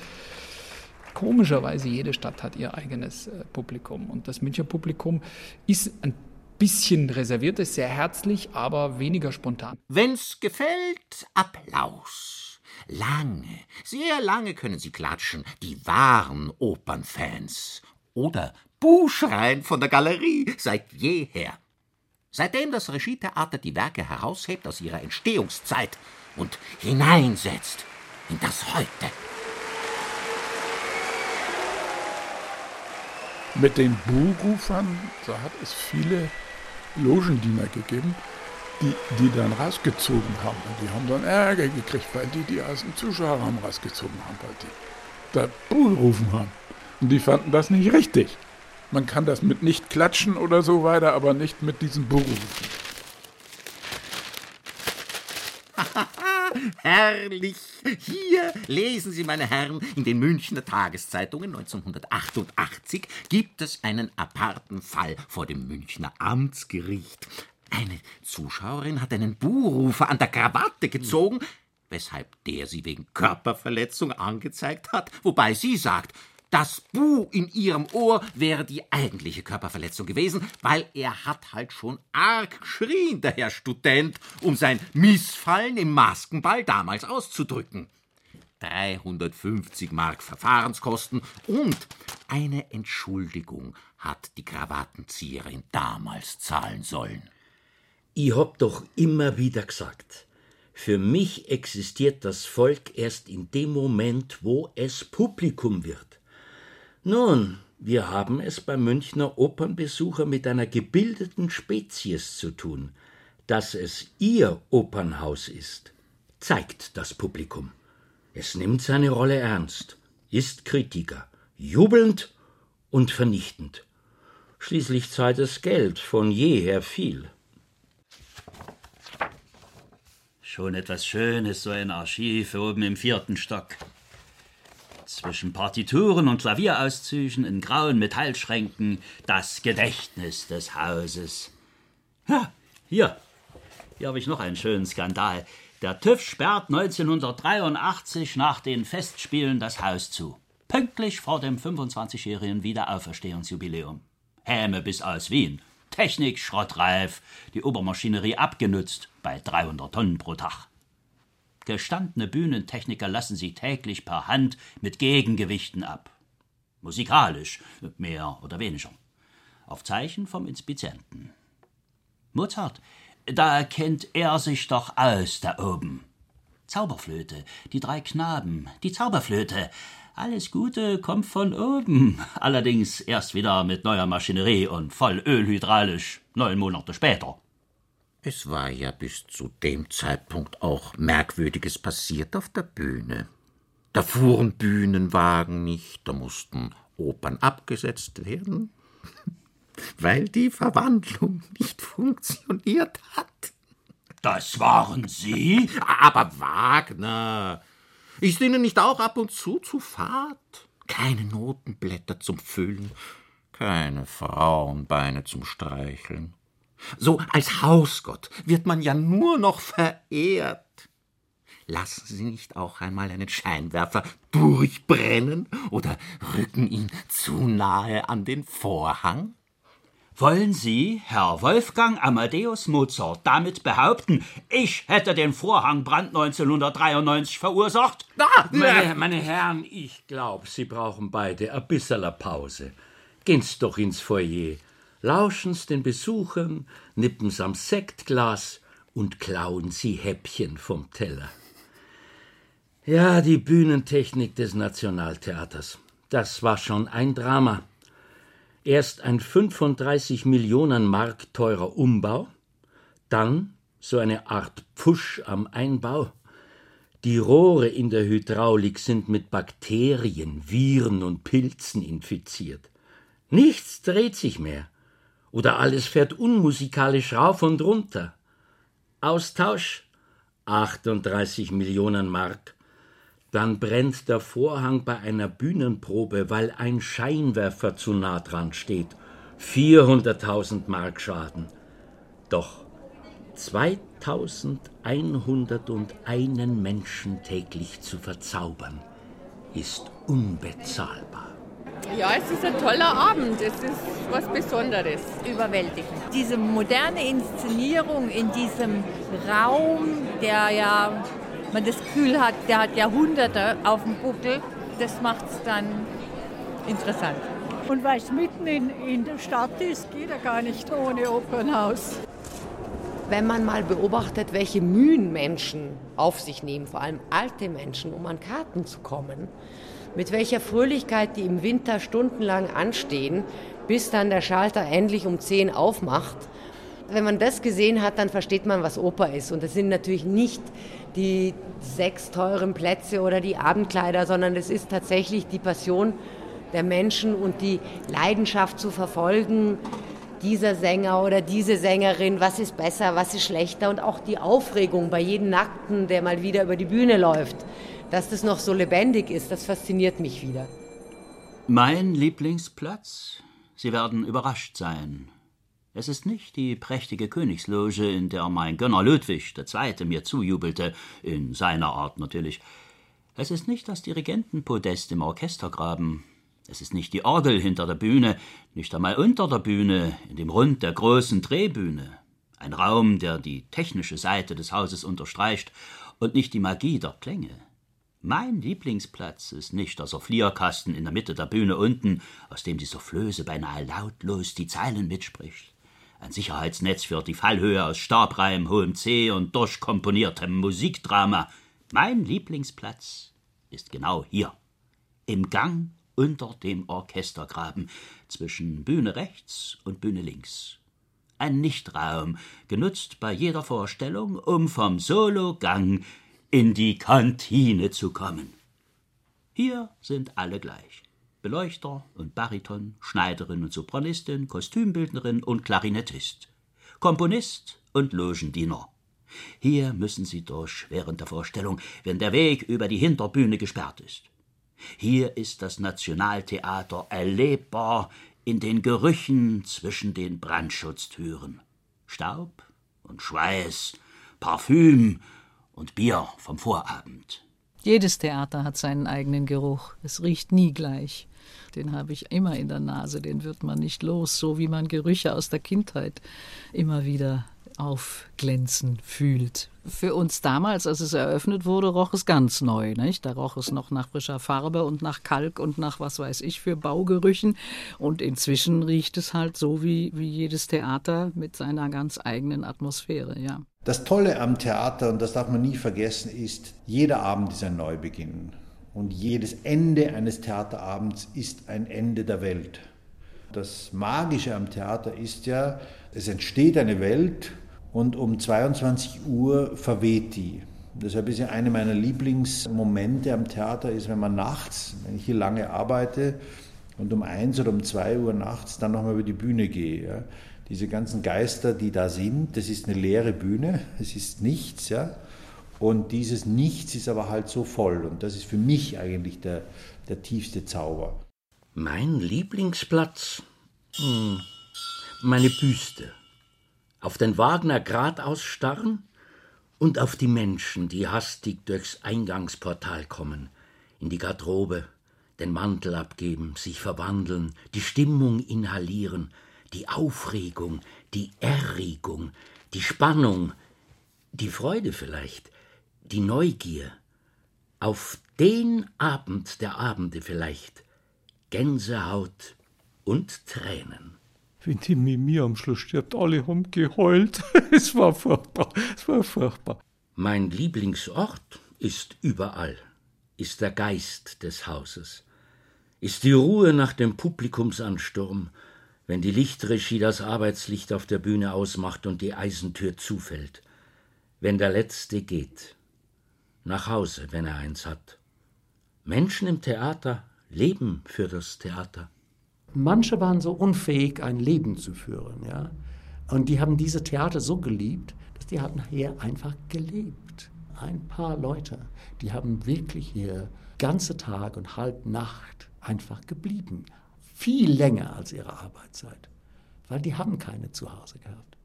Komischerweise, jede Stadt hat ihr eigenes äh, Publikum. Und das Münchner Publikum ist ein bisschen reservierter, sehr herzlich, aber weniger spontan. Wenn's gefällt, Applaus. Lange, sehr lange können sie klatschen, die wahren Opernfans. Oder Buhschreien von der Galerie seit jeher. Seitdem das Regietheater die Werke heraushebt aus ihrer Entstehungszeit und hineinsetzt in das Heute. Mit den Buhrufern, da hat es viele Logendiener gegeben, die, die dann rausgezogen haben. Und die haben dann Ärger gekriegt, weil die, die aus dem Zuschauerraum rausgezogen haben, weil die da Bull rufen haben. Und die fanden das nicht richtig. Man kann das mit nicht klatschen oder so weiter, aber nicht mit diesen Buhrufen. Herrlich! Hier lesen Sie, meine Herren, in den Münchner Tageszeitungen 1988 gibt es einen aparten Fall vor dem Münchner Amtsgericht. Eine Zuschauerin hat einen Buhrufer an der Krawatte gezogen, weshalb der sie wegen Körperverletzung angezeigt hat, wobei sie sagt, das Bu in ihrem Ohr wäre die eigentliche Körperverletzung gewesen, weil er hat halt schon arg geschrien, der Herr Student, um sein Missfallen im Maskenball damals auszudrücken. 350 Mark Verfahrenskosten und eine Entschuldigung hat die Krawattenzieherin damals zahlen sollen. Ich hab doch immer wieder gesagt, für mich existiert das Volk erst in dem Moment, wo es Publikum wird. Nun, wir haben es beim Münchner Opernbesucher mit einer gebildeten Spezies zu tun. Dass es ihr Opernhaus ist, zeigt das Publikum. Es nimmt seine Rolle ernst, ist Kritiker, jubelnd und vernichtend. Schließlich zahlt es Geld von jeher viel. Schon etwas Schönes, so ein Archiv oben im vierten Stock. Zwischen Partituren und Klavierauszügen in grauen Metallschränken das Gedächtnis des Hauses. Ja, hier. Hier habe ich noch einen schönen Skandal. Der TÜV sperrt 1983 nach den Festspielen das Haus zu. Pünktlich vor dem 25-jährigen Wiederauferstehungsjubiläum. Häme bis aus Wien. Technik schrottreif, die Obermaschinerie abgenützt bei 300 Tonnen pro Tag. Gestandene Bühnentechniker lassen sie täglich per Hand mit Gegengewichten ab. Musikalisch, mehr oder weniger. Auf Zeichen vom Inspizienten. Mozart, da kennt er sich doch aus da oben. Zauberflöte, die drei Knaben, die Zauberflöte. Alles Gute kommt von oben. Allerdings erst wieder mit neuer Maschinerie und voll ölhydraulisch, neun Monate später. Es war ja bis zu dem Zeitpunkt auch Merkwürdiges passiert auf der Bühne. Da fuhren Bühnenwagen nicht, da mussten Opern abgesetzt werden, weil die Verwandlung nicht funktioniert hat. Das waren Sie? Aber Wagner, ist Ihnen nicht auch ab und zu zu fad? Keine Notenblätter zum Füllen, keine Frauenbeine zum Streicheln. So als Hausgott wird man ja nur noch verehrt. Lassen Sie nicht auch einmal einen Scheinwerfer durchbrennen oder rücken ihn zu nahe an den Vorhang? Wollen Sie, Herr Wolfgang Amadeus Mozart, damit behaupten, ich hätte den Vorhangbrand 1993 verursacht? Ah, meine, meine Herren, ich glaub, Sie brauchen beide ein bisserler Pause. Gehen's doch ins Foyer lauschen's den Besuchern, nippen's am Sektglas und klauen sie Häppchen vom Teller. Ja, die Bühnentechnik des Nationaltheaters. Das war schon ein Drama. Erst ein 35 Millionen Mark teurer Umbau, dann so eine Art Pfusch am Einbau. Die Rohre in der Hydraulik sind mit Bakterien, Viren und Pilzen infiziert. Nichts dreht sich mehr. Oder alles fährt unmusikalisch rauf und runter. Austausch 38 Millionen Mark. Dann brennt der Vorhang bei einer Bühnenprobe, weil ein Scheinwerfer zu nah dran steht. 400.000 Mark Schaden. Doch 2101 Menschen täglich zu verzaubern, ist unbezahlbar. Ja, es ist ein toller Abend. Es ist was Besonderes. Überwältigend. Diese moderne Inszenierung in diesem Raum, der ja, man das Gefühl hat, der hat Jahrhunderte auf dem Buckel, das macht es dann interessant. Und weil es mitten in, in der Stadt ist, geht er gar nicht ohne Opernhaus. Wenn man mal beobachtet, welche Mühen Menschen auf sich nehmen, vor allem alte Menschen, um an Karten zu kommen, mit welcher Fröhlichkeit die im Winter stundenlang anstehen, bis dann der Schalter endlich um 10 aufmacht. Wenn man das gesehen hat, dann versteht man, was Oper ist. Und das sind natürlich nicht die sechs teuren Plätze oder die Abendkleider, sondern es ist tatsächlich die Passion der Menschen und die Leidenschaft zu verfolgen, dieser Sänger oder diese Sängerin, was ist besser, was ist schlechter und auch die Aufregung bei jedem Nackten, der mal wieder über die Bühne läuft dass das noch so lebendig ist, das fasziniert mich wieder. Mein Lieblingsplatz? Sie werden überrascht sein. Es ist nicht die prächtige Königsloge, in der mein Gönner Ludwig II. mir zujubelte, in seiner Art natürlich. Es ist nicht das Dirigentenpodest im Orchestergraben. Es ist nicht die Orgel hinter der Bühne, nicht einmal unter der Bühne, in dem Rund der großen Drehbühne. Ein Raum, der die technische Seite des Hauses unterstreicht und nicht die Magie der Klänge. Mein Lieblingsplatz ist nicht der Soufflierkasten in der Mitte der Bühne unten, aus dem die Soufflöse beinahe lautlos die Zeilen mitspricht. Ein Sicherheitsnetz für die Fallhöhe aus Stabreim, hohem C und durchkomponiertem Musikdrama. Mein Lieblingsplatz ist genau hier, im Gang unter dem Orchestergraben zwischen Bühne rechts und Bühne links. Ein Nichtraum, genutzt bei jeder Vorstellung, um vom Sologang in die Kantine zu kommen. Hier sind alle gleich. Beleuchter und Bariton, Schneiderin und Sopranistin, Kostümbildnerin und Klarinettist, Komponist und Logendiener. Hier müssen sie durch während der Vorstellung, wenn der Weg über die Hinterbühne gesperrt ist. Hier ist das Nationaltheater erlebbar in den Gerüchen zwischen den Brandschutztüren. Staub und Schweiß, Parfüm und Bier vom Vorabend. Jedes Theater hat seinen eigenen Geruch. Es riecht nie gleich. Den habe ich immer in der Nase, den wird man nicht los, so wie man Gerüche aus der Kindheit immer wieder aufglänzen fühlt. Für uns damals, als es eröffnet wurde, roch es ganz neu. Nicht? Da roch es noch nach frischer Farbe und nach Kalk und nach was weiß ich für Baugerüchen. Und inzwischen riecht es halt so wie, wie jedes Theater mit seiner ganz eigenen Atmosphäre. Ja. Das Tolle am Theater, und das darf man nie vergessen, ist, jeder Abend ist ein Neubeginn. Und jedes Ende eines Theaterabends ist ein Ende der Welt. Das Magische am Theater ist ja, es entsteht eine Welt und um 22 Uhr verweht die. Deshalb ist ja eine meiner Lieblingsmomente am Theater, ist, wenn man nachts, wenn ich hier lange arbeite und um eins oder um zwei Uhr nachts dann nochmal über die Bühne gehe. Ja. Diese ganzen Geister, die da sind, das ist eine leere Bühne, es ist nichts, ja. Und dieses Nichts ist aber halt so voll. Und das ist für mich eigentlich der, der tiefste Zauber. Mein Lieblingsplatz? Hm. Meine Büste. Auf den Wagner geradeaus starren und auf die Menschen, die hastig durchs Eingangsportal kommen, in die Garderobe, den Mantel abgeben, sich verwandeln, die Stimmung inhalieren, die Aufregung, die Erregung, die Spannung, die Freude vielleicht, die Neugier, auf den Abend der Abende vielleicht, Gänsehaut und Tränen. Wenn die Mimi am Schluss stirbt, alle haben geheult. es war furchtbar, es war furchtbar. Mein Lieblingsort ist überall, ist der Geist des Hauses, ist die Ruhe nach dem Publikumsansturm, wenn die Lichtregie das Arbeitslicht auf der Bühne ausmacht und die Eisentür zufällt, wenn der Letzte geht, nach Hause, wenn er eins hat. Menschen im Theater leben für das Theater. Manche waren so unfähig, ein Leben zu führen, ja. Und die haben diese Theater so geliebt, dass die haben nachher einfach gelebt. Ein paar Leute, die haben wirklich hier ganze Tag und halb Nacht einfach geblieben. Viel länger als ihre Arbeitszeit. Weil die haben keine zu Hause gehabt.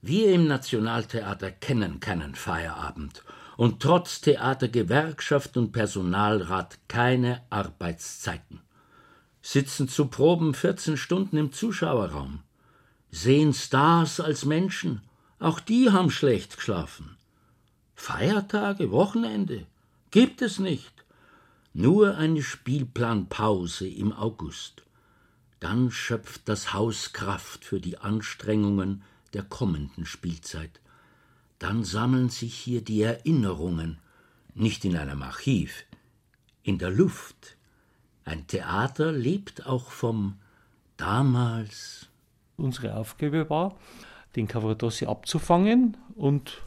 Wir im Nationaltheater kennen keinen Feierabend und trotz Theatergewerkschaft und Personalrat keine Arbeitszeiten. Sitzen zu Proben 14 Stunden im Zuschauerraum. Sehen Stars als Menschen. Auch die haben schlecht geschlafen. Feiertage, Wochenende gibt es nicht. Nur eine Spielplanpause im August. Dann schöpft das Haus Kraft für die Anstrengungen der kommenden Spielzeit dann sammeln sich hier die Erinnerungen, nicht in einem Archiv, in der Luft. Ein Theater lebt auch vom damals. Unsere Aufgabe war, den Cavaradossi abzufangen und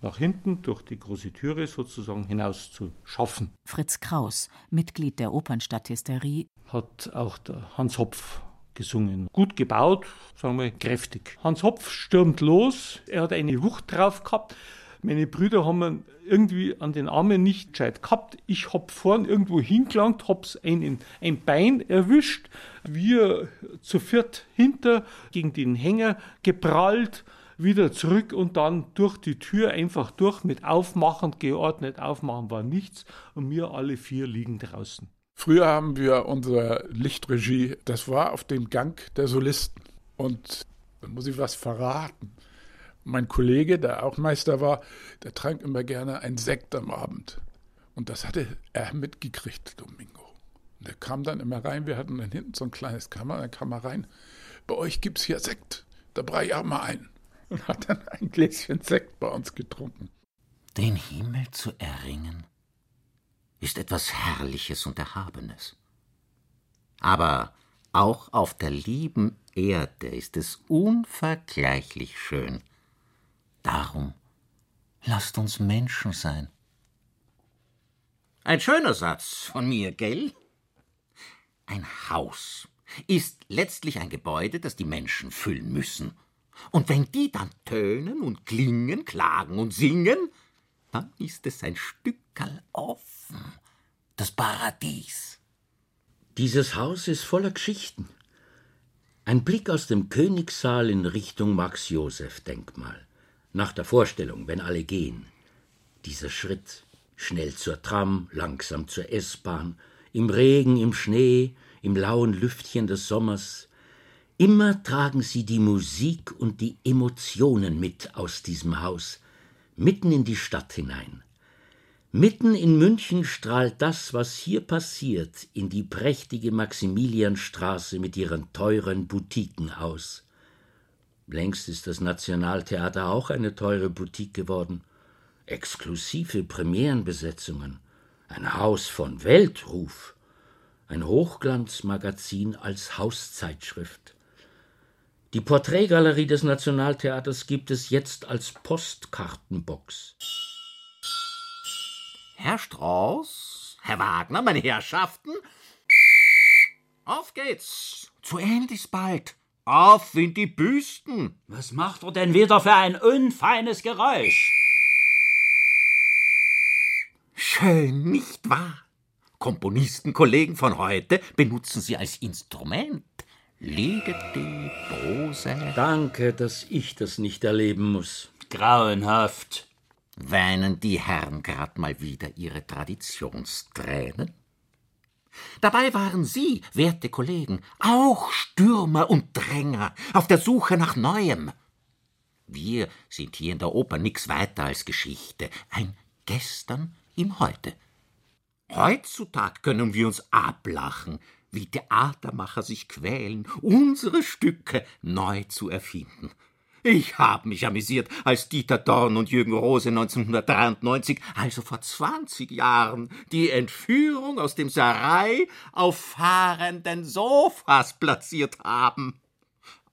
nach hinten durch die große Türe sozusagen hinaus zu schaffen. Fritz Kraus, Mitglied der Opernstadthysterie, hat auch der Hans Hopf gesungen. Gut gebaut, sagen wir kräftig. Hans Hopf stürmt los, er hat eine Wucht drauf gehabt. Meine Brüder haben irgendwie an den Armen nicht gescheit gehabt. Ich hab vorn irgendwo hingelangt, hab's ein, ein Bein erwischt. Wir zu viert hinter gegen den Hänger geprallt, wieder zurück und dann durch die Tür einfach durch mit aufmachen, geordnet aufmachen war nichts und wir alle vier liegen draußen. Früher haben wir unsere Lichtregie, das war auf dem Gang der Solisten. Und da muss ich was verraten. Mein Kollege, der auch Meister war, der trank immer gerne ein Sekt am Abend. Und das hatte er mitgekriegt, Domingo. Und der kam dann immer rein, wir hatten dann hinten so ein kleines Kammer, dann kam er rein. Bei euch gibt's hier Sekt. da brach ich auch mal ein und hat dann ein Gläschen Sekt bei uns getrunken. Den Himmel zu erringen, ist etwas Herrliches und Erhabenes. Aber auch auf der lieben Erde ist es unvergleichlich schön. Darum lasst uns Menschen sein. Ein schöner Satz von mir, gell? Ein Haus ist letztlich ein Gebäude, das die Menschen füllen müssen. Und wenn die dann tönen und klingen, klagen und singen, dann ist es ein Stückerl offen, das Paradies. Dieses Haus ist voller Geschichten. Ein Blick aus dem Königssaal in Richtung Max-Joseph-Denkmal. Nach der Vorstellung, wenn alle gehen. Dieser Schritt, schnell zur Tram, langsam zur S-Bahn, im Regen, im Schnee, im lauen Lüftchen des Sommers. Immer tragen sie die Musik und die Emotionen mit aus diesem Haus, mitten in die Stadt hinein. Mitten in München strahlt das, was hier passiert, in die prächtige Maximilianstraße mit ihren teuren Boutiquen aus. Längst ist das Nationaltheater auch eine teure Boutique geworden. Exklusive Premierenbesetzungen, ein Haus von Weltruf, ein Hochglanzmagazin als Hauszeitschrift. Die Porträtgalerie des Nationaltheaters gibt es jetzt als Postkartenbox. Herr Strauß, Herr Wagner, meine Herrschaften, auf geht's. Zu Ende ist bald. Auf in die Büsten. Was macht er denn wieder für ein unfeines Geräusch? Schön, nicht wahr? Komponistenkollegen von heute benutzen sie als Instrument. Ligeti, Bose. Danke, dass ich das nicht erleben muss. Grauenhaft. Weinen die Herren grad mal wieder ihre Traditionstränen? Dabei waren Sie, werte Kollegen, auch Stürmer und Dränger auf der Suche nach Neuem. Wir sind hier in der Oper nix weiter als Geschichte, ein Gestern im Heute. Heutzutage können wir uns ablachen, wie Theatermacher sich quälen, unsere Stücke neu zu erfinden. Ich habe mich amüsiert, als Dieter Dorn und Jürgen Rose 1993, also vor 20 Jahren, die Entführung aus dem Sarai auf fahrenden Sofas platziert haben.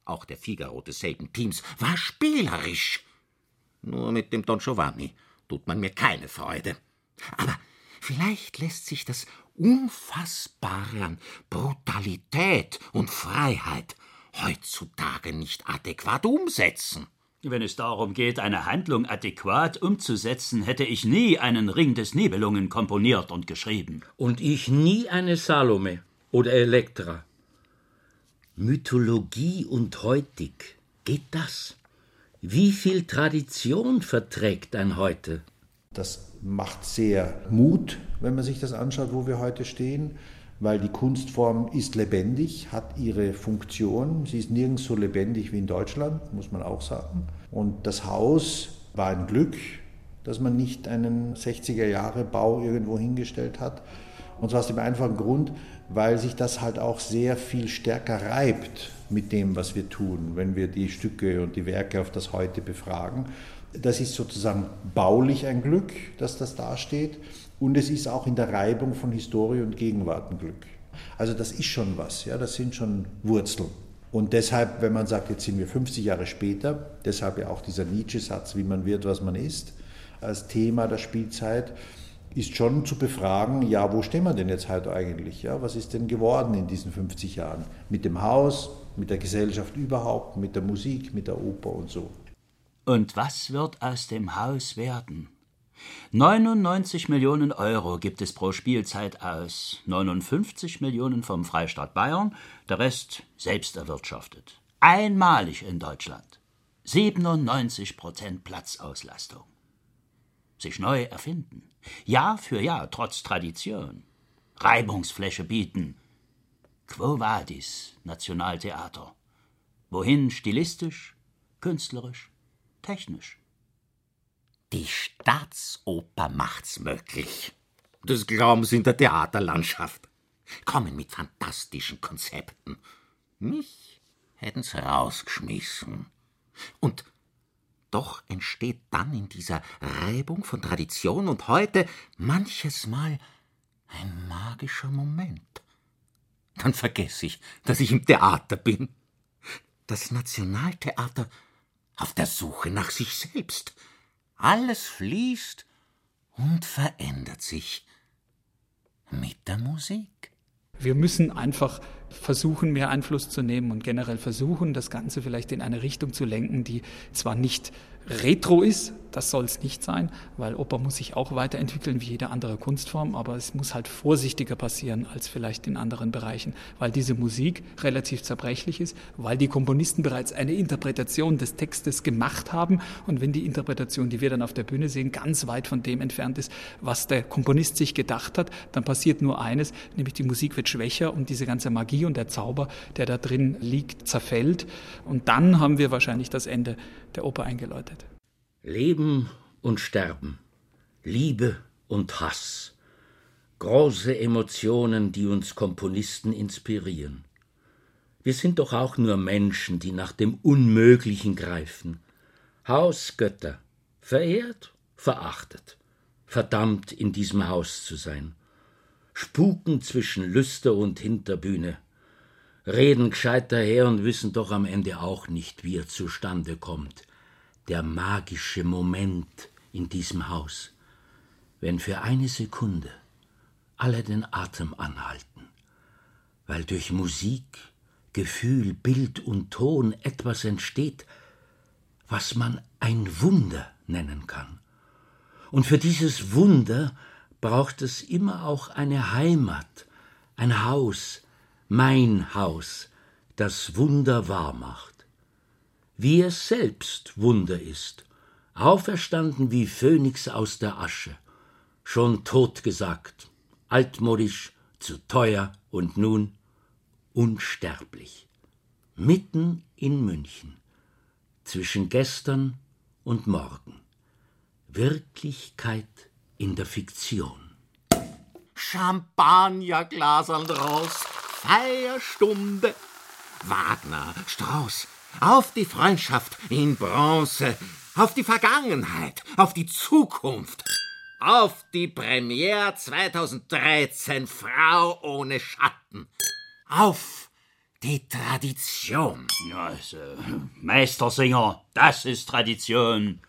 Auch der Figaro desselben Teams war spielerisch. Nur mit dem Don Giovanni tut man mir keine Freude. Aber vielleicht lässt sich das Unfassbare an Brutalität und Freiheit heutzutage nicht adäquat umsetzen. Wenn es darum geht, eine Handlung adäquat umzusetzen, hätte ich nie einen Ring des Nibelungen komponiert und geschrieben. Und ich nie eine Salome oder Elektra. Mythologie und Heutig, geht das? Wie viel Tradition verträgt ein Heute? Das macht sehr Mut, wenn man sich das anschaut, wo wir heute stehen weil die Kunstform ist lebendig, hat ihre Funktion. Sie ist nirgends so lebendig wie in Deutschland, muss man auch sagen. Und das Haus war ein Glück, dass man nicht einen 60er-Jahre-Bau irgendwo hingestellt hat. Und zwar aus dem einfachen Grund, weil sich das halt auch sehr viel stärker reibt mit dem, was wir tun, wenn wir die Stücke und die Werke auf das Heute befragen. Das ist sozusagen baulich ein Glück, dass das dasteht. Und es ist auch in der Reibung von Historie und Gegenwart ein Glück. Also das ist schon was, ja, das sind schon Wurzeln. Und deshalb, wenn man sagt, jetzt sind wir 50 Jahre später, deshalb ja auch dieser Nietzsche-Satz, wie man wird, was man ist, als Thema der Spielzeit, ist schon zu befragen, ja, wo stehen wir denn jetzt heute eigentlich? Ja, was ist denn geworden in diesen 50 Jahren? Mit dem Haus, mit der Gesellschaft überhaupt, mit der Musik, mit der Oper und so. Und was wird aus dem Haus werden? 99 Millionen Euro gibt es pro Spielzeit aus, 59 Millionen vom Freistaat Bayern, der Rest selbst erwirtschaftet. Einmalig in Deutschland. 97 Prozent Platzauslastung. Sich neu erfinden. Jahr für Jahr, trotz Tradition. Reibungsfläche bieten. Quo vadis, Nationaltheater? Wohin stilistisch, künstlerisch, technisch? Die Staatsoper macht's möglich. Das glauben Sie in der Theaterlandschaft. Kommen mit fantastischen Konzepten. Mich hätten's rausgeschmissen. Und doch entsteht dann in dieser Reibung von Tradition und heute manches Mal ein magischer Moment. Dann vergesse ich, dass ich im Theater bin. Das Nationaltheater auf der Suche nach sich selbst. Alles fließt und verändert sich mit der Musik. Wir müssen einfach versuchen, mehr Einfluss zu nehmen und generell versuchen, das Ganze vielleicht in eine Richtung zu lenken, die zwar nicht retro ist, das soll es nicht sein, weil Oper muss sich auch weiterentwickeln wie jede andere Kunstform, aber es muss halt vorsichtiger passieren als vielleicht in anderen Bereichen, weil diese Musik relativ zerbrechlich ist, weil die Komponisten bereits eine Interpretation des Textes gemacht haben und wenn die Interpretation, die wir dann auf der Bühne sehen, ganz weit von dem entfernt ist, was der Komponist sich gedacht hat, dann passiert nur eines, nämlich die Musik wird schwächer und diese ganze Magie und der Zauber, der da drin liegt, zerfällt und dann haben wir wahrscheinlich das Ende der Oper eingeläutet. Leben und Sterben, Liebe und Hass, große Emotionen, die uns Komponisten inspirieren. Wir sind doch auch nur Menschen, die nach dem Unmöglichen greifen. Hausgötter, verehrt, verachtet, verdammt in diesem Haus zu sein. Spuken zwischen Lüster und Hinterbühne, reden gescheit daher und wissen doch am Ende auch nicht, wie er zustande kommt der magische Moment in diesem Haus, wenn für eine Sekunde alle den Atem anhalten, weil durch Musik, Gefühl, Bild und Ton etwas entsteht, was man ein Wunder nennen kann. Und für dieses Wunder braucht es immer auch eine Heimat, ein Haus, mein Haus, das Wunder wahr macht. Wie es selbst Wunder ist, auferstanden wie Phönix aus der Asche, schon totgesagt, altmodisch, zu teuer und nun unsterblich, mitten in München, zwischen gestern und morgen, Wirklichkeit in der Fiktion. Champagnerglasern raus, Feierstunde. Wagner, Strauß, auf die Freundschaft in Bronze, auf die Vergangenheit, auf die Zukunft, auf die Premiere 2013 Frau ohne Schatten, auf die Tradition. Also, Meistersinger, das ist Tradition.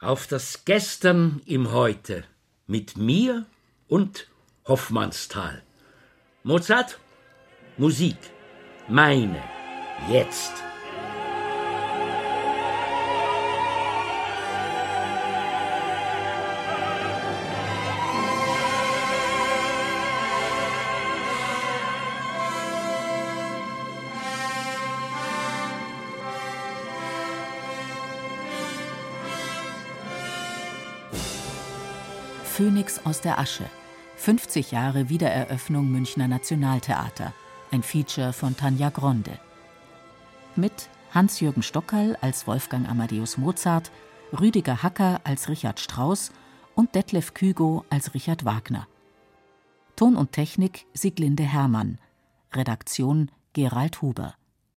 Auf das Gestern im Heute mit mir und Hoffmannsthal. Mozart, Musik, meine, jetzt. Phönix aus der Asche. 50 Jahre Wiedereröffnung Münchner Nationaltheater. Ein Feature von Tanja Gronde. Mit Hans-Jürgen Stockerl als Wolfgang Amadeus Mozart, Rüdiger Hacker als Richard Strauss und Detlef Kügo als Richard Wagner. Ton und Technik Sieglinde Hermann. Redaktion Gerald Huber.